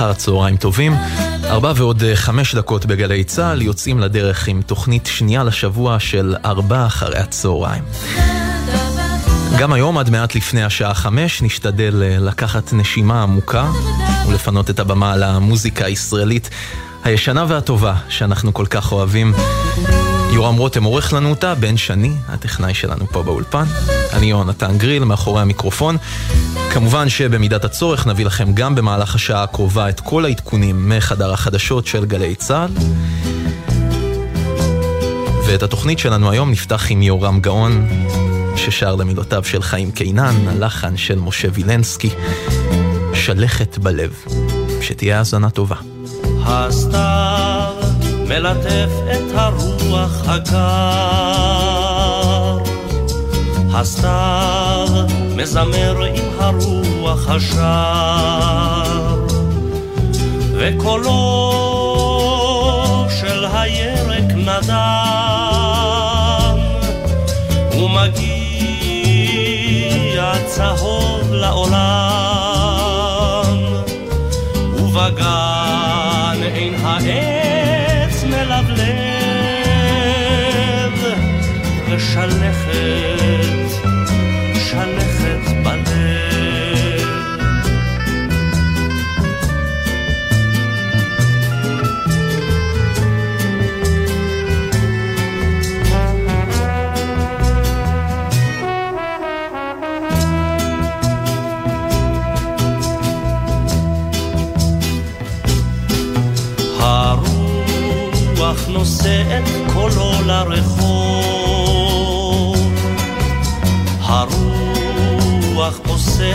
אחר הצהריים טובים. ארבע ועוד אה, חמש דקות בגלי צה"ל יוצאים לדרך עם תוכנית שנייה לשבוע של ארבע אחרי הצהריים. גם היום, עד מעט לפני השעה חמש, נשתדל אה, לקחת נשימה עמוקה ולפנות את הבמה למוזיקה הישראלית הישנה והטובה שאנחנו כל כך אוהבים. יורם רותם עורך לנו אותה, בן שני, הטכנאי שלנו פה באולפן. אני יונתן גריל, מאחורי המיקרופון. כמובן שבמידת הצורך נביא לכם גם במהלך השעה הקרובה את כל העדכונים מחדר החדשות של גלי צה"ל. ואת התוכנית שלנו היום נפתח עם יורם גאון, ששר למילותיו של חיים קינן, הלחן של משה וילנסקי, שלכת בלב. שתהיה האזנה טובה. הסתיו מלטף את הרוח הקר. הסתיו מזמר עם הרוח השר. וקולו של הירק נדם, ומגיע צהוב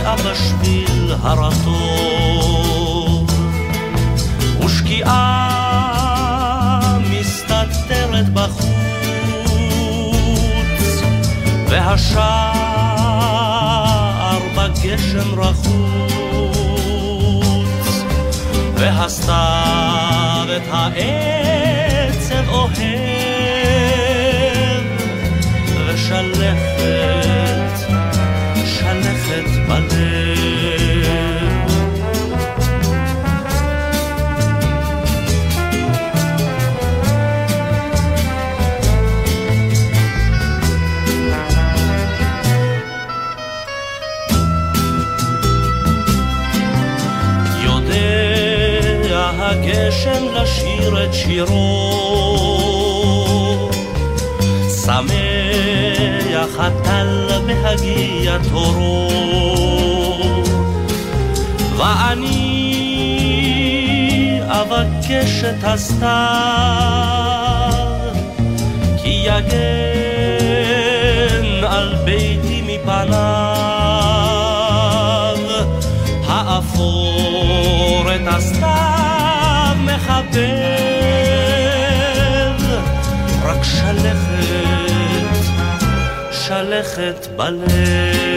פוסע בשביל הרטוב, ושקיעה מסתתרת בחוץ, והשער בגשם רחוץ. והסתיו את העצב אוהב, ושלכת, הגשם לשיר את שירו, שמח הטל בהגיע תורו, ואני אבקש את הסתיו, כי יגן על ביתי מפניו, האפור את הסתיו מחבב, רק שלכת, שלכת בלב.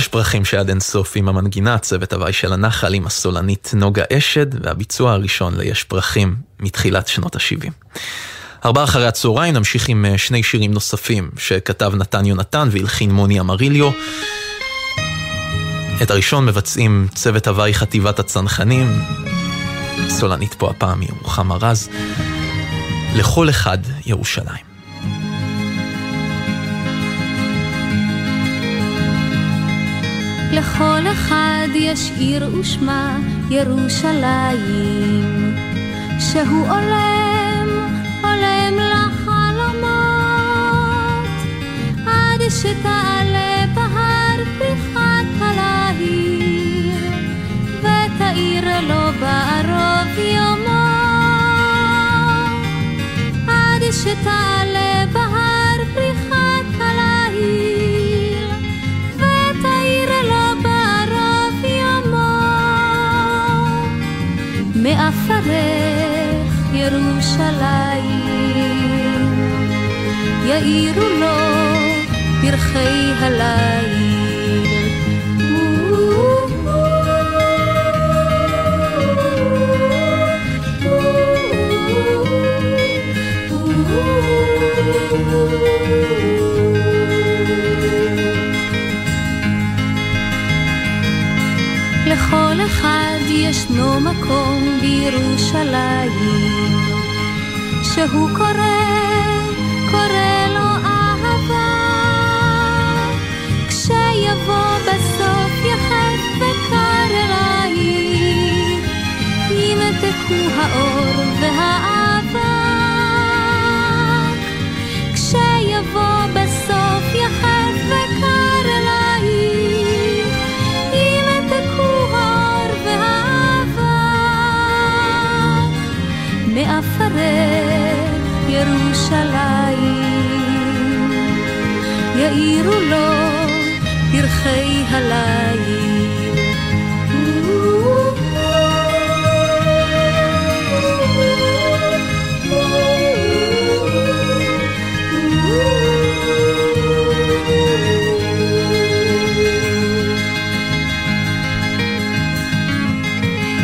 יש פרחים שעד אין סוף עם המנגינה, צוות הוואי של הנחל עם הסולנית נוגה אשד, והביצוע הראשון ל"יש פרחים" מתחילת שנות ה-70. ארבעה אחרי הצהריים נמשיך עם אה, שני שירים נוספים שכתב נתן יונתן והלחין מוני אמריליו. את הראשון מבצעים צוות הוואי חטיבת הצנחנים, סולנית פה הפעם היא רוחמה רז, לכל אחד ירושלים. לכל אחד יש עיר ושמה ירושלים, שהוא עולם, עולם לחלומות, עד שתעלה בהר פריחת הלהיר, ותאיר לו בערוב יומו, עד שתעלה מעפרך ירושלים, יאירו לו פרחי הליל. לכל אחד ישנו מקום בירושלים שהוא קורא, קורא לו אהבה. כשיבוא בסוף יחף וקר אלייך ימתקו האור ירושלים. יאירו לו פרחי הליל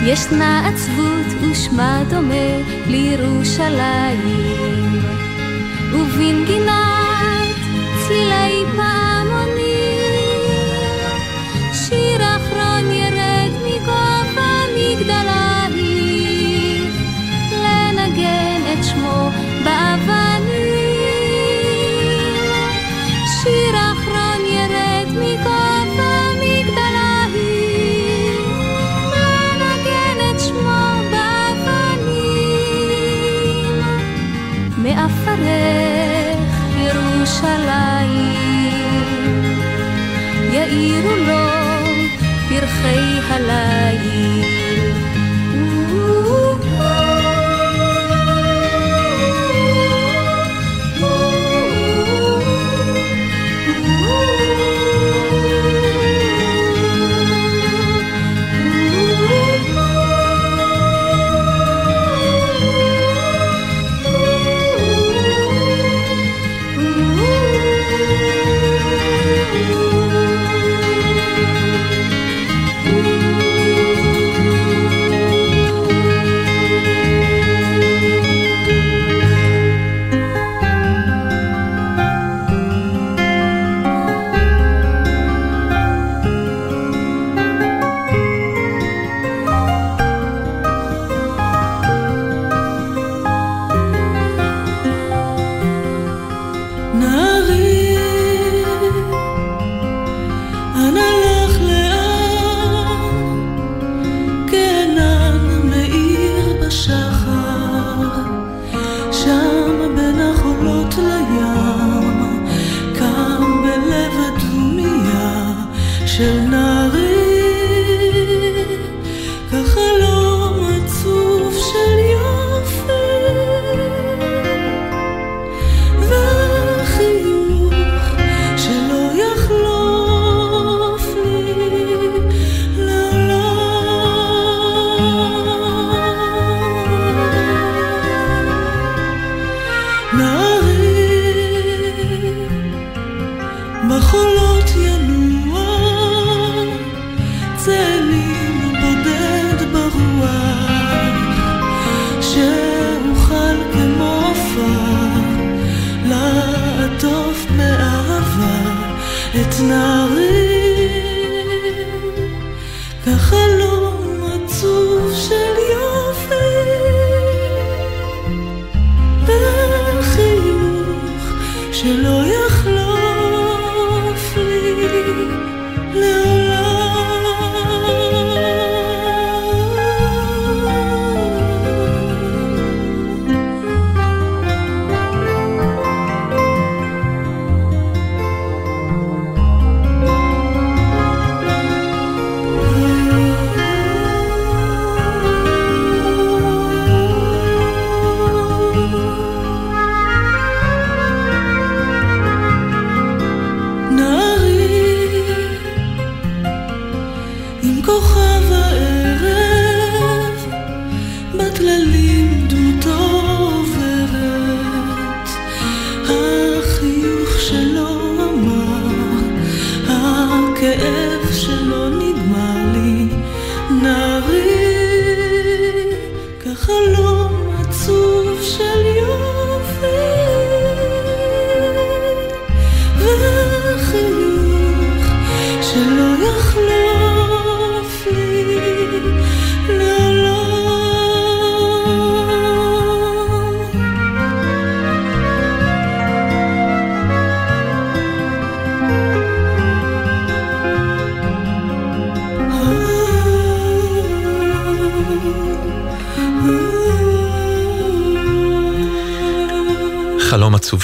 ישנה עצבות ושמה דומה לירושלים, between the.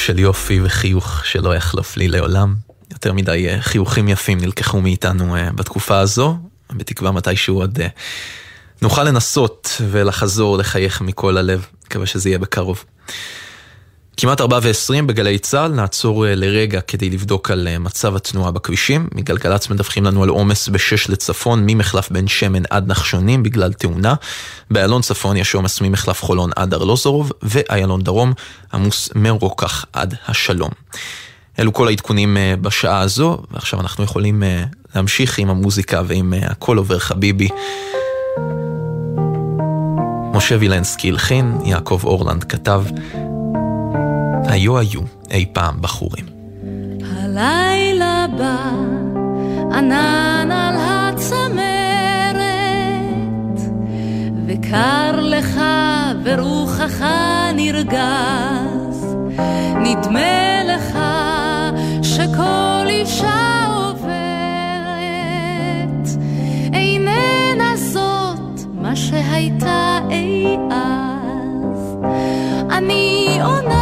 של יופי וחיוך שלא יחלוף לי לעולם. יותר מדי אה, חיוכים יפים נלקחו מאיתנו אה, בתקופה הזו, בתקווה מתישהו עוד אה, נוכל לנסות ולחזור לחייך מכל הלב, מקווה שזה יהיה בקרוב. כמעט 4 ו-20 בגלי צה"ל, נעצור לרגע כדי לבדוק על מצב התנועה בכבישים. מגלגלצ מדווחים לנו על עומס ב-6 לצפון, ממחלף בן שמן עד נחשונים בגלל תאונה. באיילון צפון יש עומס ממחלף חולון עד ארלוזורוב, ואיילון דרום עמוס מרוקח עד השלום. אלו כל העדכונים בשעה הזו, ועכשיו אנחנו יכולים להמשיך עם המוזיקה ועם הכל עובר חביבי. משה וילנסקי הלחין, יעקב אורלנד כתב, היו היו אי פעם בחורים. הלילה בא ענן על הצמרת, וקר לך ורוחך נרגז, נדמה לך שכל אישה עוברת, איננה זאת מה שהייתה אי אז. אני עונה,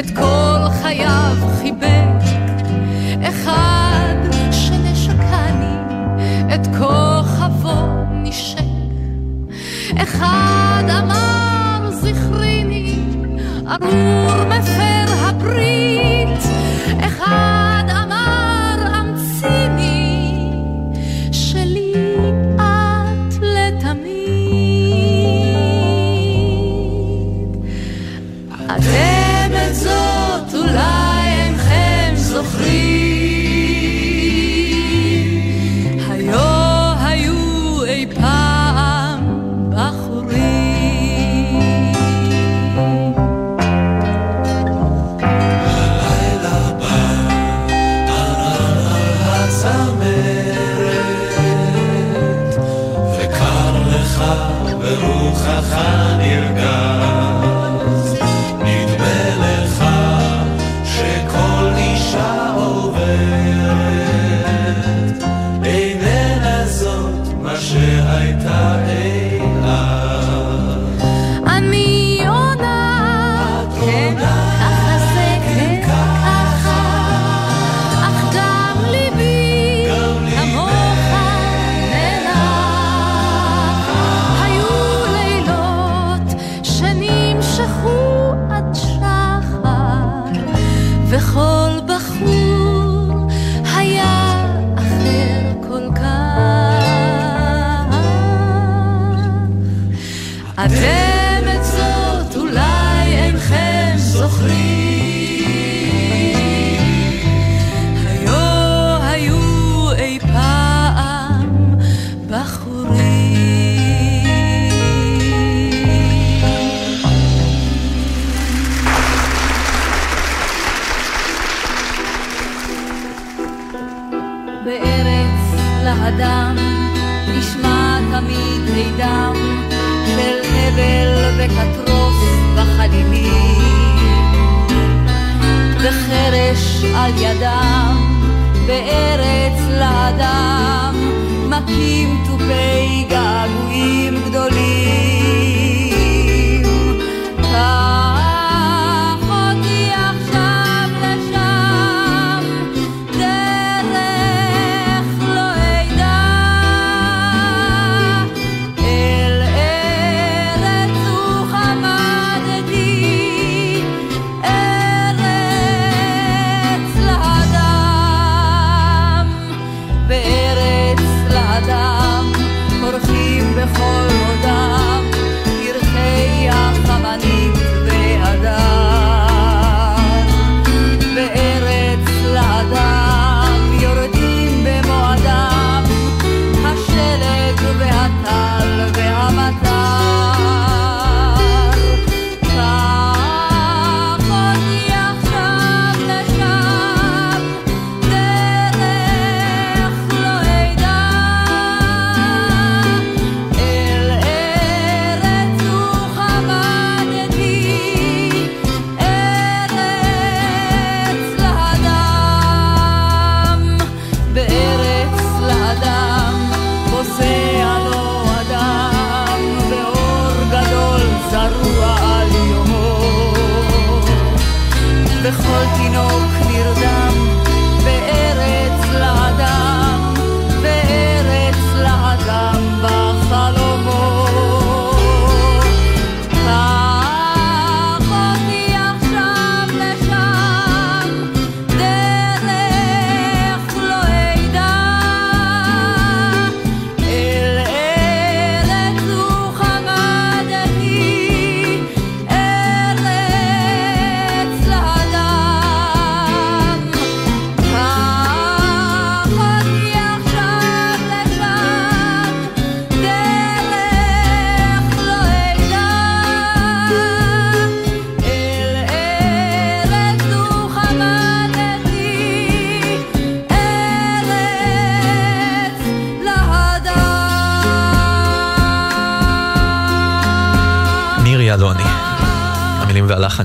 את כל חייו חיבק, אחד שנשקני את כוכבו נשק, אחד אמר זכריני ארור מפר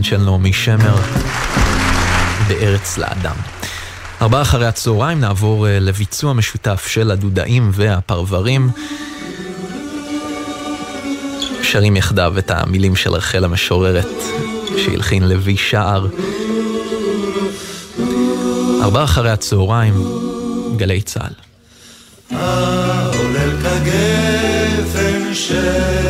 של נעמי שמר, בארץ לאדם. ארבעה אחרי הצהריים נעבור אה, לביצוע משותף של הדודאים והפרברים. שרים יחדיו את המילים של רחל המשוררת שהלחין לוי שער. ארבעה אחרי הצהריים, גלי צה"ל. העולל כגפן של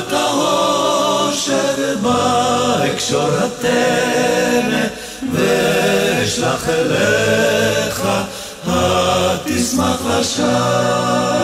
טיפת האושר באקשור הטמא, ואשלח אליך, התשמח לשם.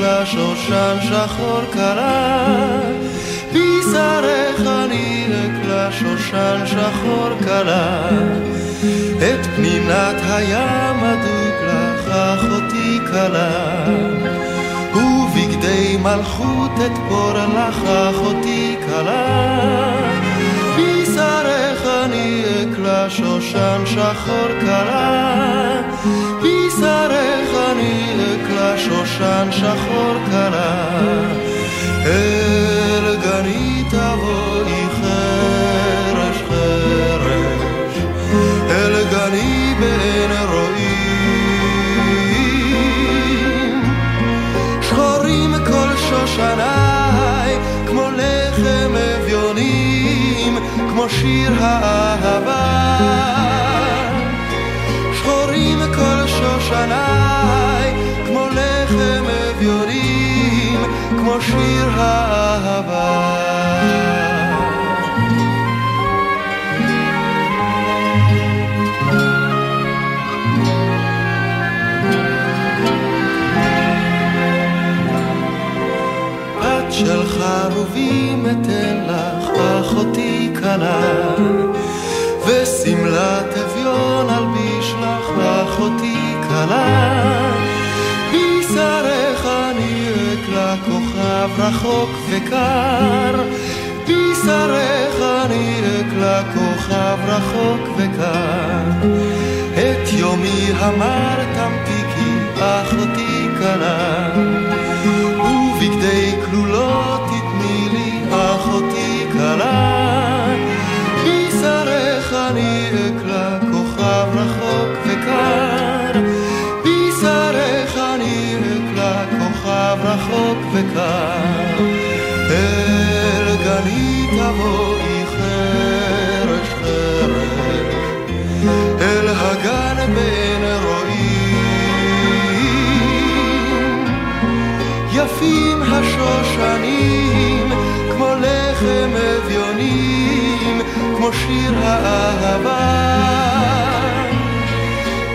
לה שושן שחור קרה, בשריך נרק לה שושן שחור קרה, את פנינת הים הדוק לך אחותי קלה, ובגדי מלכות את פור לך אחותי קלה. אקלע שושן שחור כלה בשרך אני אקלע שושן שחור כלה אל גני תבואי חרש חרש. אל גני בין רועים שחורים כל שושניי כמו שיר האהבה. שחורים כל שושניי כמו לחם אביונים כמו שיר האהבה כלה, ושמלת אביון אלביש לך, אחותי כלה. בשרך אני אקלע כוכב רחוק וקר, בשרך אני אקלע כוכב רחוק וקר. את יומי המר תמתיקי, אחותי כלה. כמו שיר האהבה.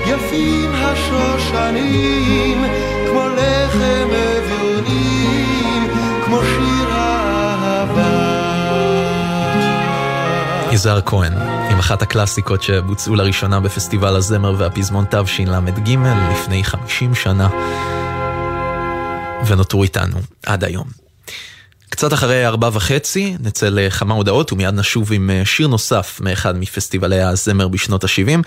יפים השושנים, כמו לחם אביונים, כמו שיר האהבה. יזהר כהן, עם אחת הקלאסיקות שבוצעו לראשונה בפסטיבל הזמר והפזמון תשל"ג לפני 50 שנה, ונותרו איתנו עד היום. קצת אחרי ארבע וחצי נצא לכמה הודעות ומיד נשוב עם אה, שיר נוסף מאחד מפסטיבלי הזמר בשנות ה-70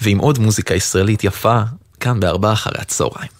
ועם עוד מוזיקה ישראלית יפה כאן בארבע אחרי הצהריים.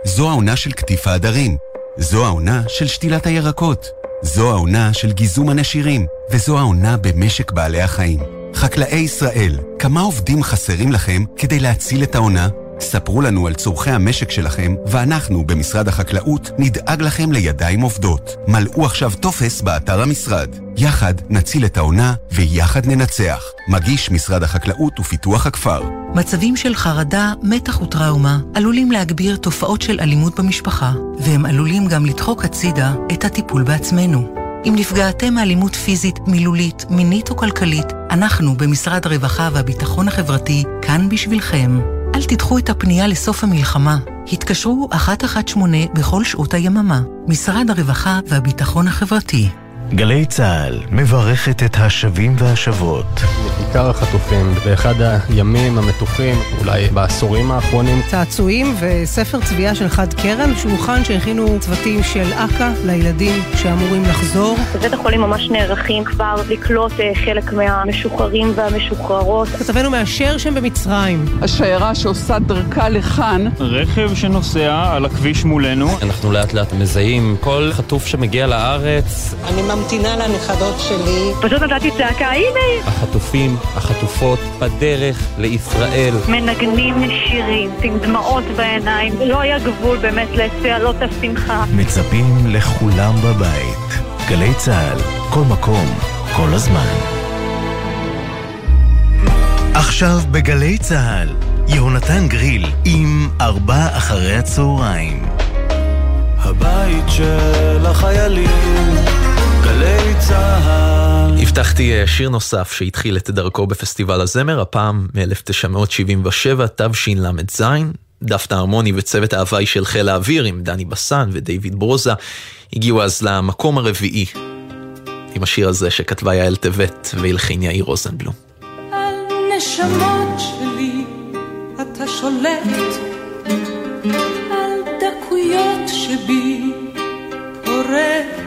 זו העונה של קטיף העדרים. זו העונה של שתילת הירקות. זו העונה של גיזום הנשירים. וזו העונה במשק בעלי החיים. חקלאי ישראל, כמה עובדים חסרים לכם כדי להציל את העונה? ספרו לנו על צורכי המשק שלכם, ואנחנו במשרד החקלאות נדאג לכם לידיים עובדות. מלאו עכשיו טופס באתר המשרד. יחד נציל את העונה ויחד ננצח. מגיש משרד החקלאות ופיתוח הכפר. מצבים של חרדה, מתח וטראומה עלולים להגביר תופעות של אלימות במשפחה, והם עלולים גם לדחוק הצידה את הטיפול בעצמנו. אם נפגעתם מאלימות פיזית, מילולית, מינית או כלכלית, אנחנו במשרד הרווחה והביטחון החברתי כאן בשבילכם. אל תדחו את הפנייה לסוף המלחמה. התקשרו 118 בכל שעות היממה. משרד הרווחה והביטחון החברתי. גלי צה"ל מברכת את השבים והשבות. בעיקר החטופים, באחד הימים המתוחים, אולי בעשורים האחרונים. צעצועים וספר צביעה של חד קרן, שולחן שהכינו צוותים של אכ"א לילדים שאמורים לחזור. בבית החולים ממש נערכים כבר לקלוט אה, חלק מהמשוחררים והמשוחררות. כתבנו מאשר שהם במצרים. השיירה שעושה דרכה לכאן. רכב שנוסע על הכביש מולנו. אנחנו לאט לאט מזהים כל חטוף שמגיע לארץ. אני ממתינה לנכדות שלי. פשוט נתתי צעקה, הנה! החטופים, החטופות, בדרך לישראל. מנגנים שירים עם דמעות בעיניים. לא היה גבול באמת לצהלות השמחה. מצפים לכולם בבית. גלי צה"ל, כל מקום, כל הזמן. עכשיו בגלי צה"ל, יהונתן גריל עם ארבע אחרי הצהריים. הבית של החיילים, גלי צה"ל. הבטחתי אה, שיר נוסף שהתחיל את דרכו בפסטיבל הזמר, הפעם מ-1977, תשל"ז. דפנה הרמוני וצוות ההוואי של חיל האוויר עם דני בסן ודייוויד ברוזה הגיעו אז למקום הרביעי עם השיר הזה שכתבה יעל טבת והלחין יאיר רוזנבלום. על נשמות שלי אתה שולט, על דקויות שבי פורט,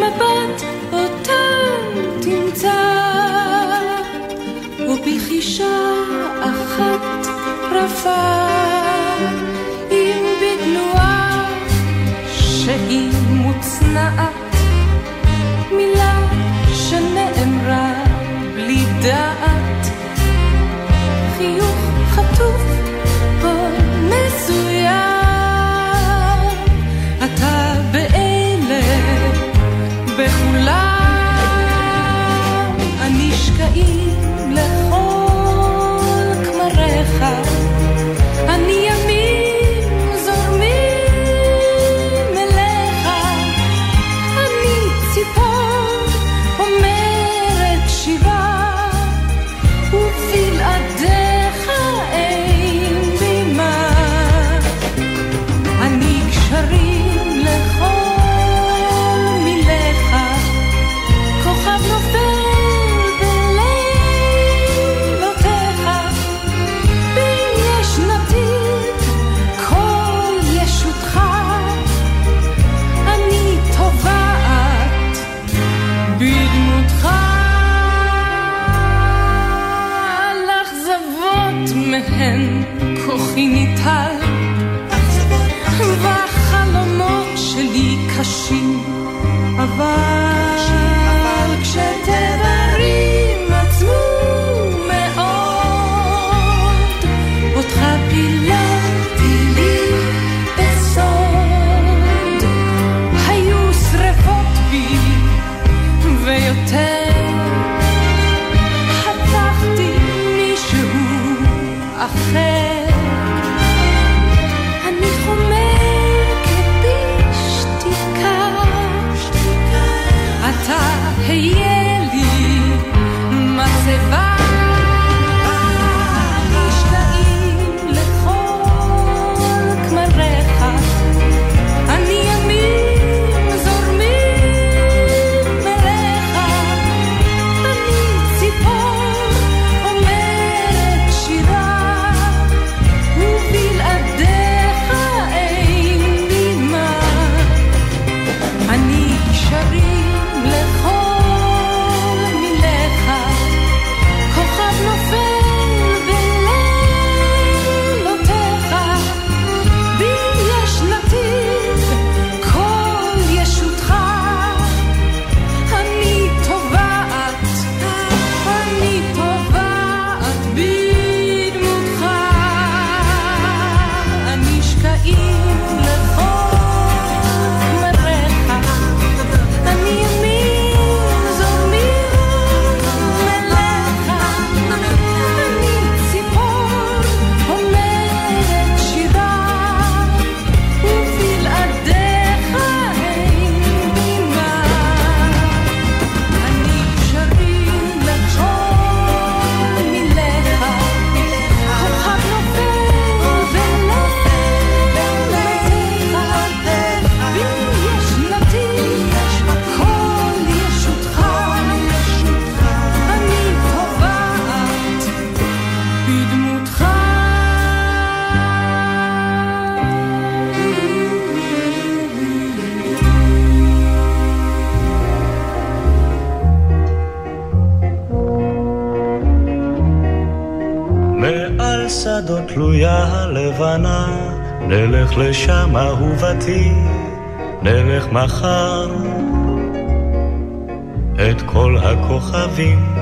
במבט אותם תמצא, ובחישה אחת רפה, אם בתנועה שהיא מוצנעת, מילה שנאמרה בלי דעת, תלויה הלבנה, נלך לשם אהובתי, נלך מחר. את כל הכוכבים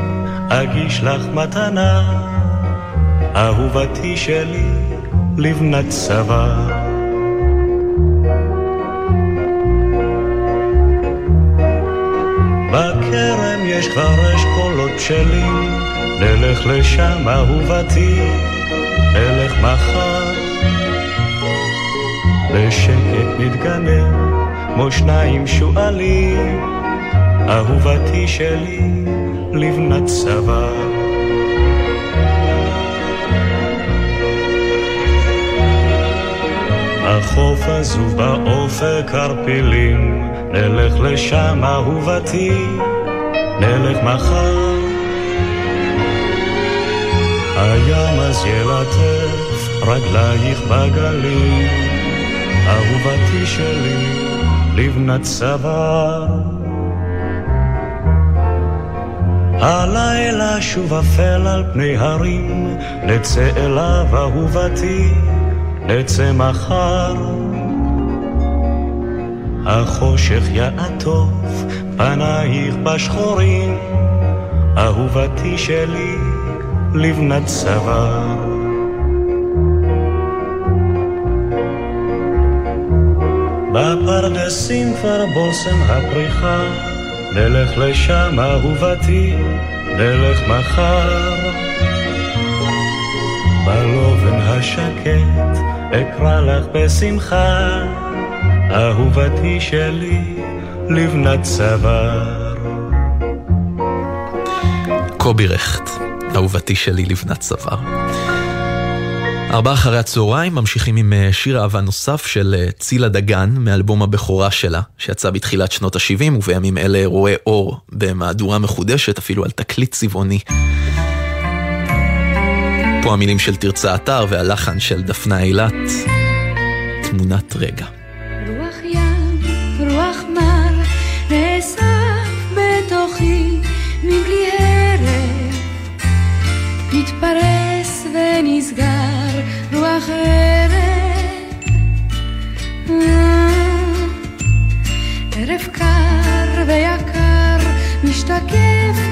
אגיש לך מתנה, אהובתי שלי, לבנת צבא. בכרם יש כבר אשכולות בשלים, נלך לשם אהובתי, נלך מחר. בשקט נתגנב, כמו שניים שועלים, אהובתי שלי, לבנת צבא. החוף עזוב באופק ערפילים, נלך לשם אהובתי, נלך מחר. הים אז ילטף רגלייך בגלים, אהובתי שלי, לבנת צוואר. הלילה שוב אפל על פני הרים, נצא אליו אהובתי, נצא מחר. החושך יעטוף פנייך בשחורים, אהובתי שלי, לבנת צוואר. בפרדסים כבר בושם הפריחה, נלך לשם אהובתי, נלך מחר. בלובן השקט אקרא לך בשמחה, אהובתי שלי, לבנת צוואר. קובי רכט, אהובתי שלי לבנת צוואר. ארבעה אחרי הצהריים ממשיכים עם אה, שיר אהבה נוסף של אה, צילה דגן מאלבום הבכורה שלה, שיצא בתחילת שנות ה-70 ובימים אלה רואה אור במהדורה מחודשת, אפילו על תקליט צבעוני. פה המילים של תרצה אתר והלחן של דפנה אילת, תמונת רגע. משתקף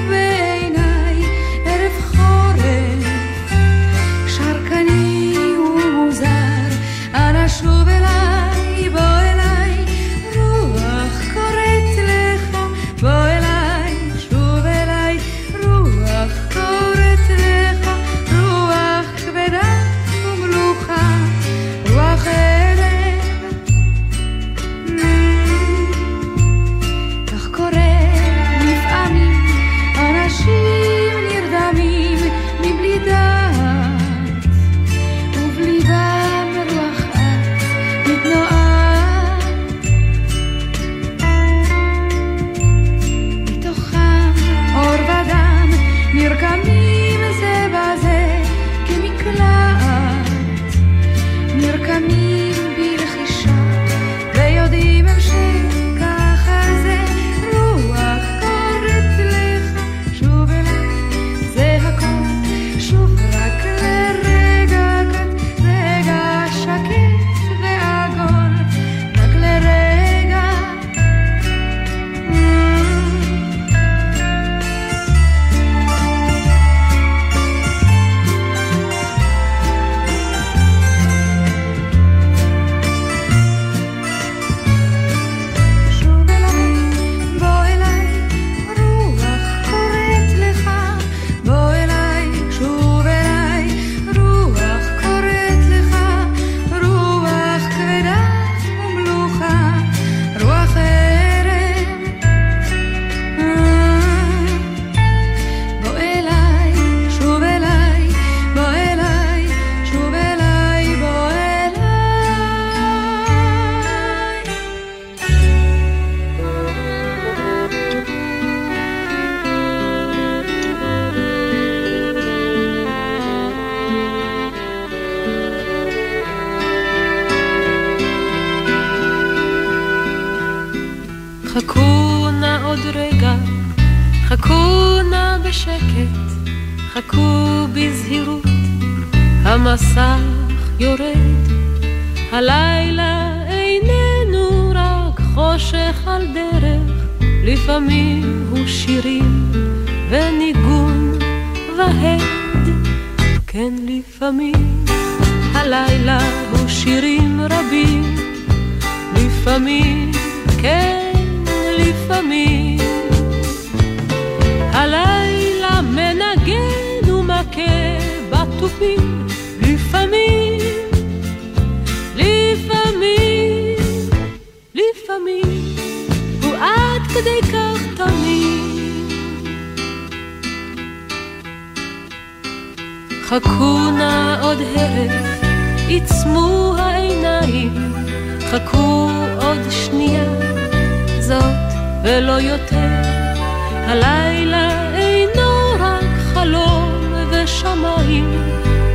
ושמיים,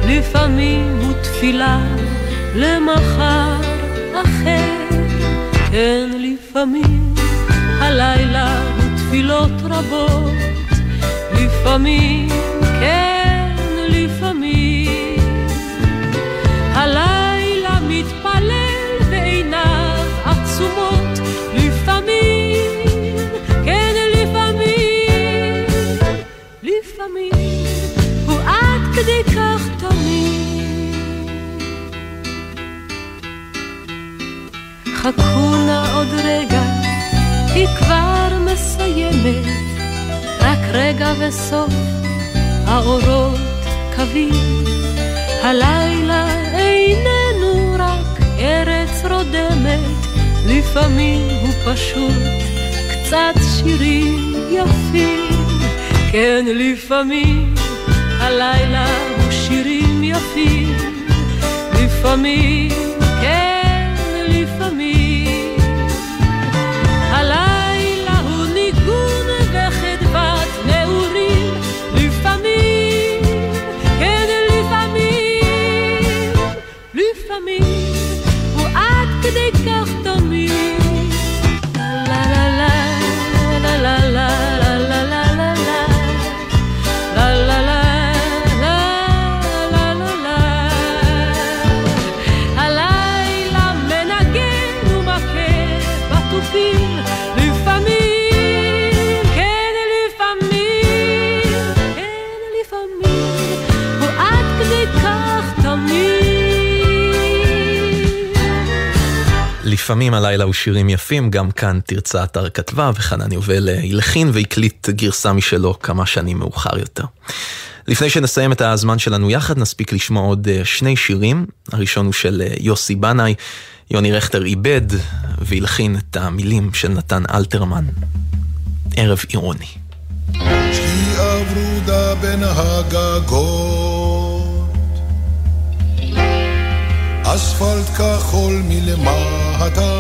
לפעמים הוא תפילה למחר אחר. כן, לפעמים הלילה הוא תפילות רבות, לפעמים, חכו נא עוד רגע, היא כבר מסיימת, רק רגע וסוף, האורות קווים. הלילה איננו רק ארץ רודמת, לפעמים הוא פשוט קצת שירים יפים. כן, לפעמים הלילה הוא שירים יפים, לפעמים, לפעמים הלילה הוא שירים יפים, גם כאן תרצה אתר כתבה, וחנן יובל הלחין והקליט גרסה משלו כמה שנים מאוחר יותר. לפני שנסיים את הזמן שלנו יחד, נספיק לשמוע עוד אה, שני שירים. הראשון הוא של אה, יוסי בנאי, יוני רכטר איבד והלחין את המילים של נתן אלתרמן. ערב הגגות, אספלט כחול מלמטה,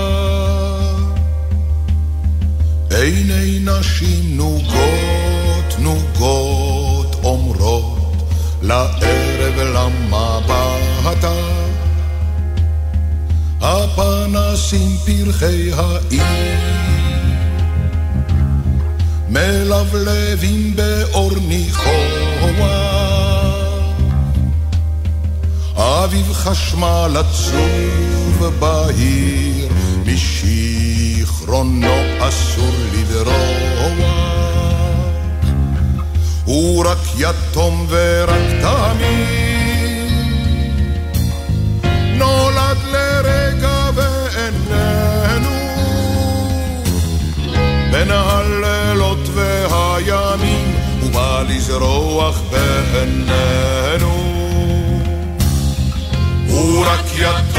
עיני נשים נוגות נוגות אומרות לערב למבטה. הפנסים פרחי העיר מלבלבים באור ניחוח. אביב חשמל עצוב בהיר, משיכרונו אסור לברוח. הוא רק יתום ורק תמיד, נולד לרגע ואיננו. בין הלילות והימים, הוא בא לזרוח בעינינו. הוא רק יתום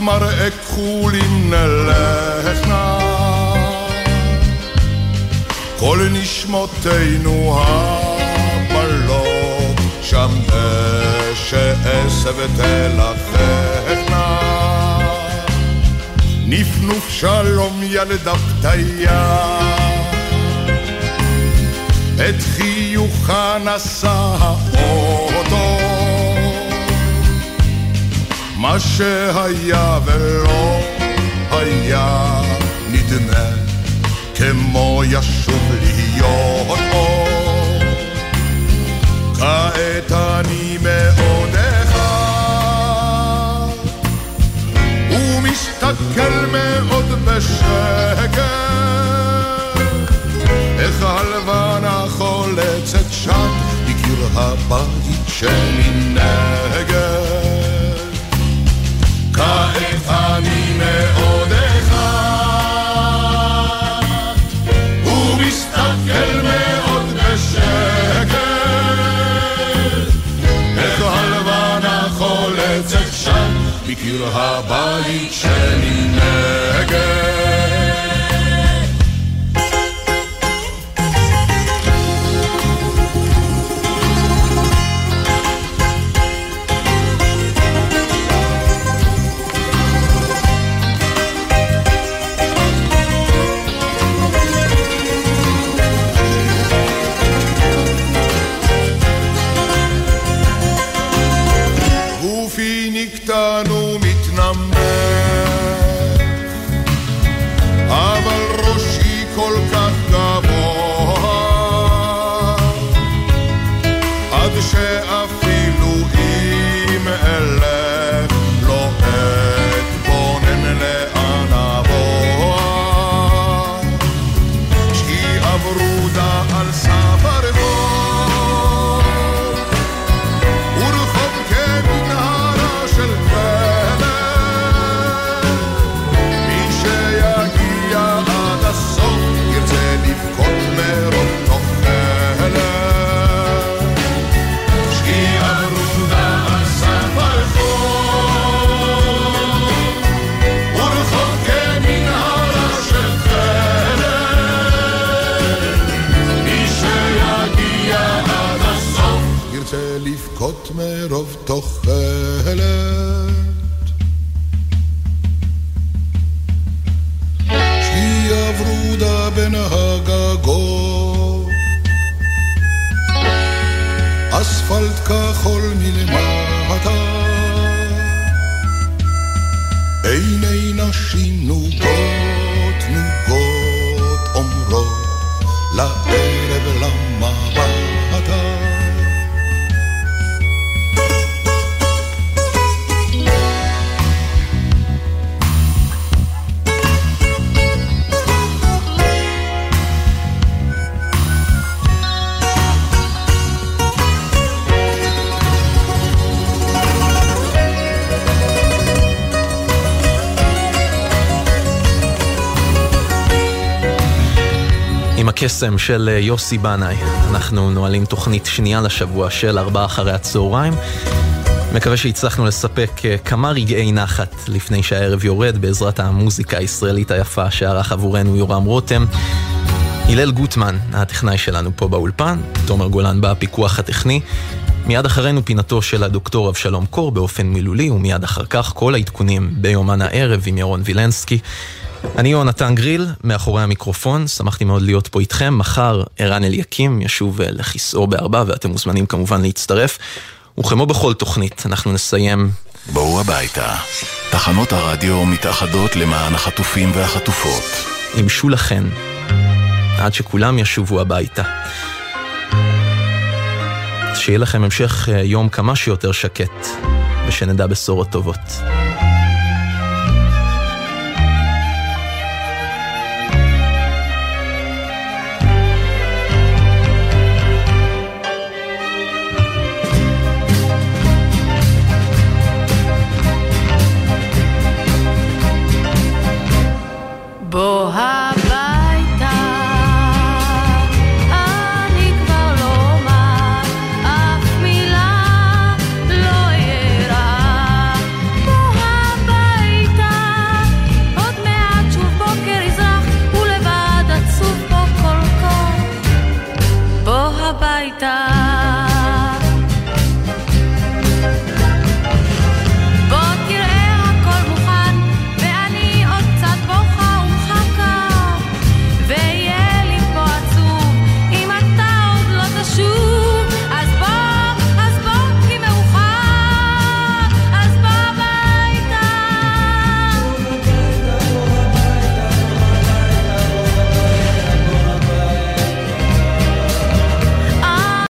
maar ik voel in lechna. כל נשמותינו המלות, שם נשאס ותלחכנה. נפנוף שלום ילד הפתיה, את חיוכה נשא האוטו. מה שהיה ולא היה נדמה כמו ישוב להיות עוד כעת אני אחד ומסתכל מאוד בשקט איך הלבנה חולצת שם מקיר הבית שמנגד. לבכות מרוב תוחלת. הקסם של אה, יוסי בנאי, אנחנו נועלים תוכנית שנייה לשבוע של ארבעה אחרי הצהריים. מקווה שהצלחנו לספק אה, כמה רגעי נחת לפני שהערב יורד בעזרת המוזיקה הישראלית היפה שערך עבורנו יורם רותם. הלל גוטמן, הטכנאי שלנו פה באולפן, תומר גולן בפיקוח הטכני. מיד אחרינו פינתו של הדוקטור אבשלום קור באופן מילולי, ומיד אחר כך כל העדכונים ביומן הערב עם ירון וילנסקי. אני יונתן גריל, מאחורי המיקרופון, שמחתי מאוד להיות פה איתכם. מחר ערן אליקים ישוב אה, לכיסאו בארבע, ואתם מוזמנים כמובן להצטרף. וכמו בכל תוכנית, אנחנו נסיים בואו הביתה. תחנות הרדיו מתאחדות למען החטופים והחטופות. עם שולה חן, עד שכולם ישובו הביתה. שיהיה לכם המשך אה, יום כמה שיותר שקט, ושנדע בשורות טובות.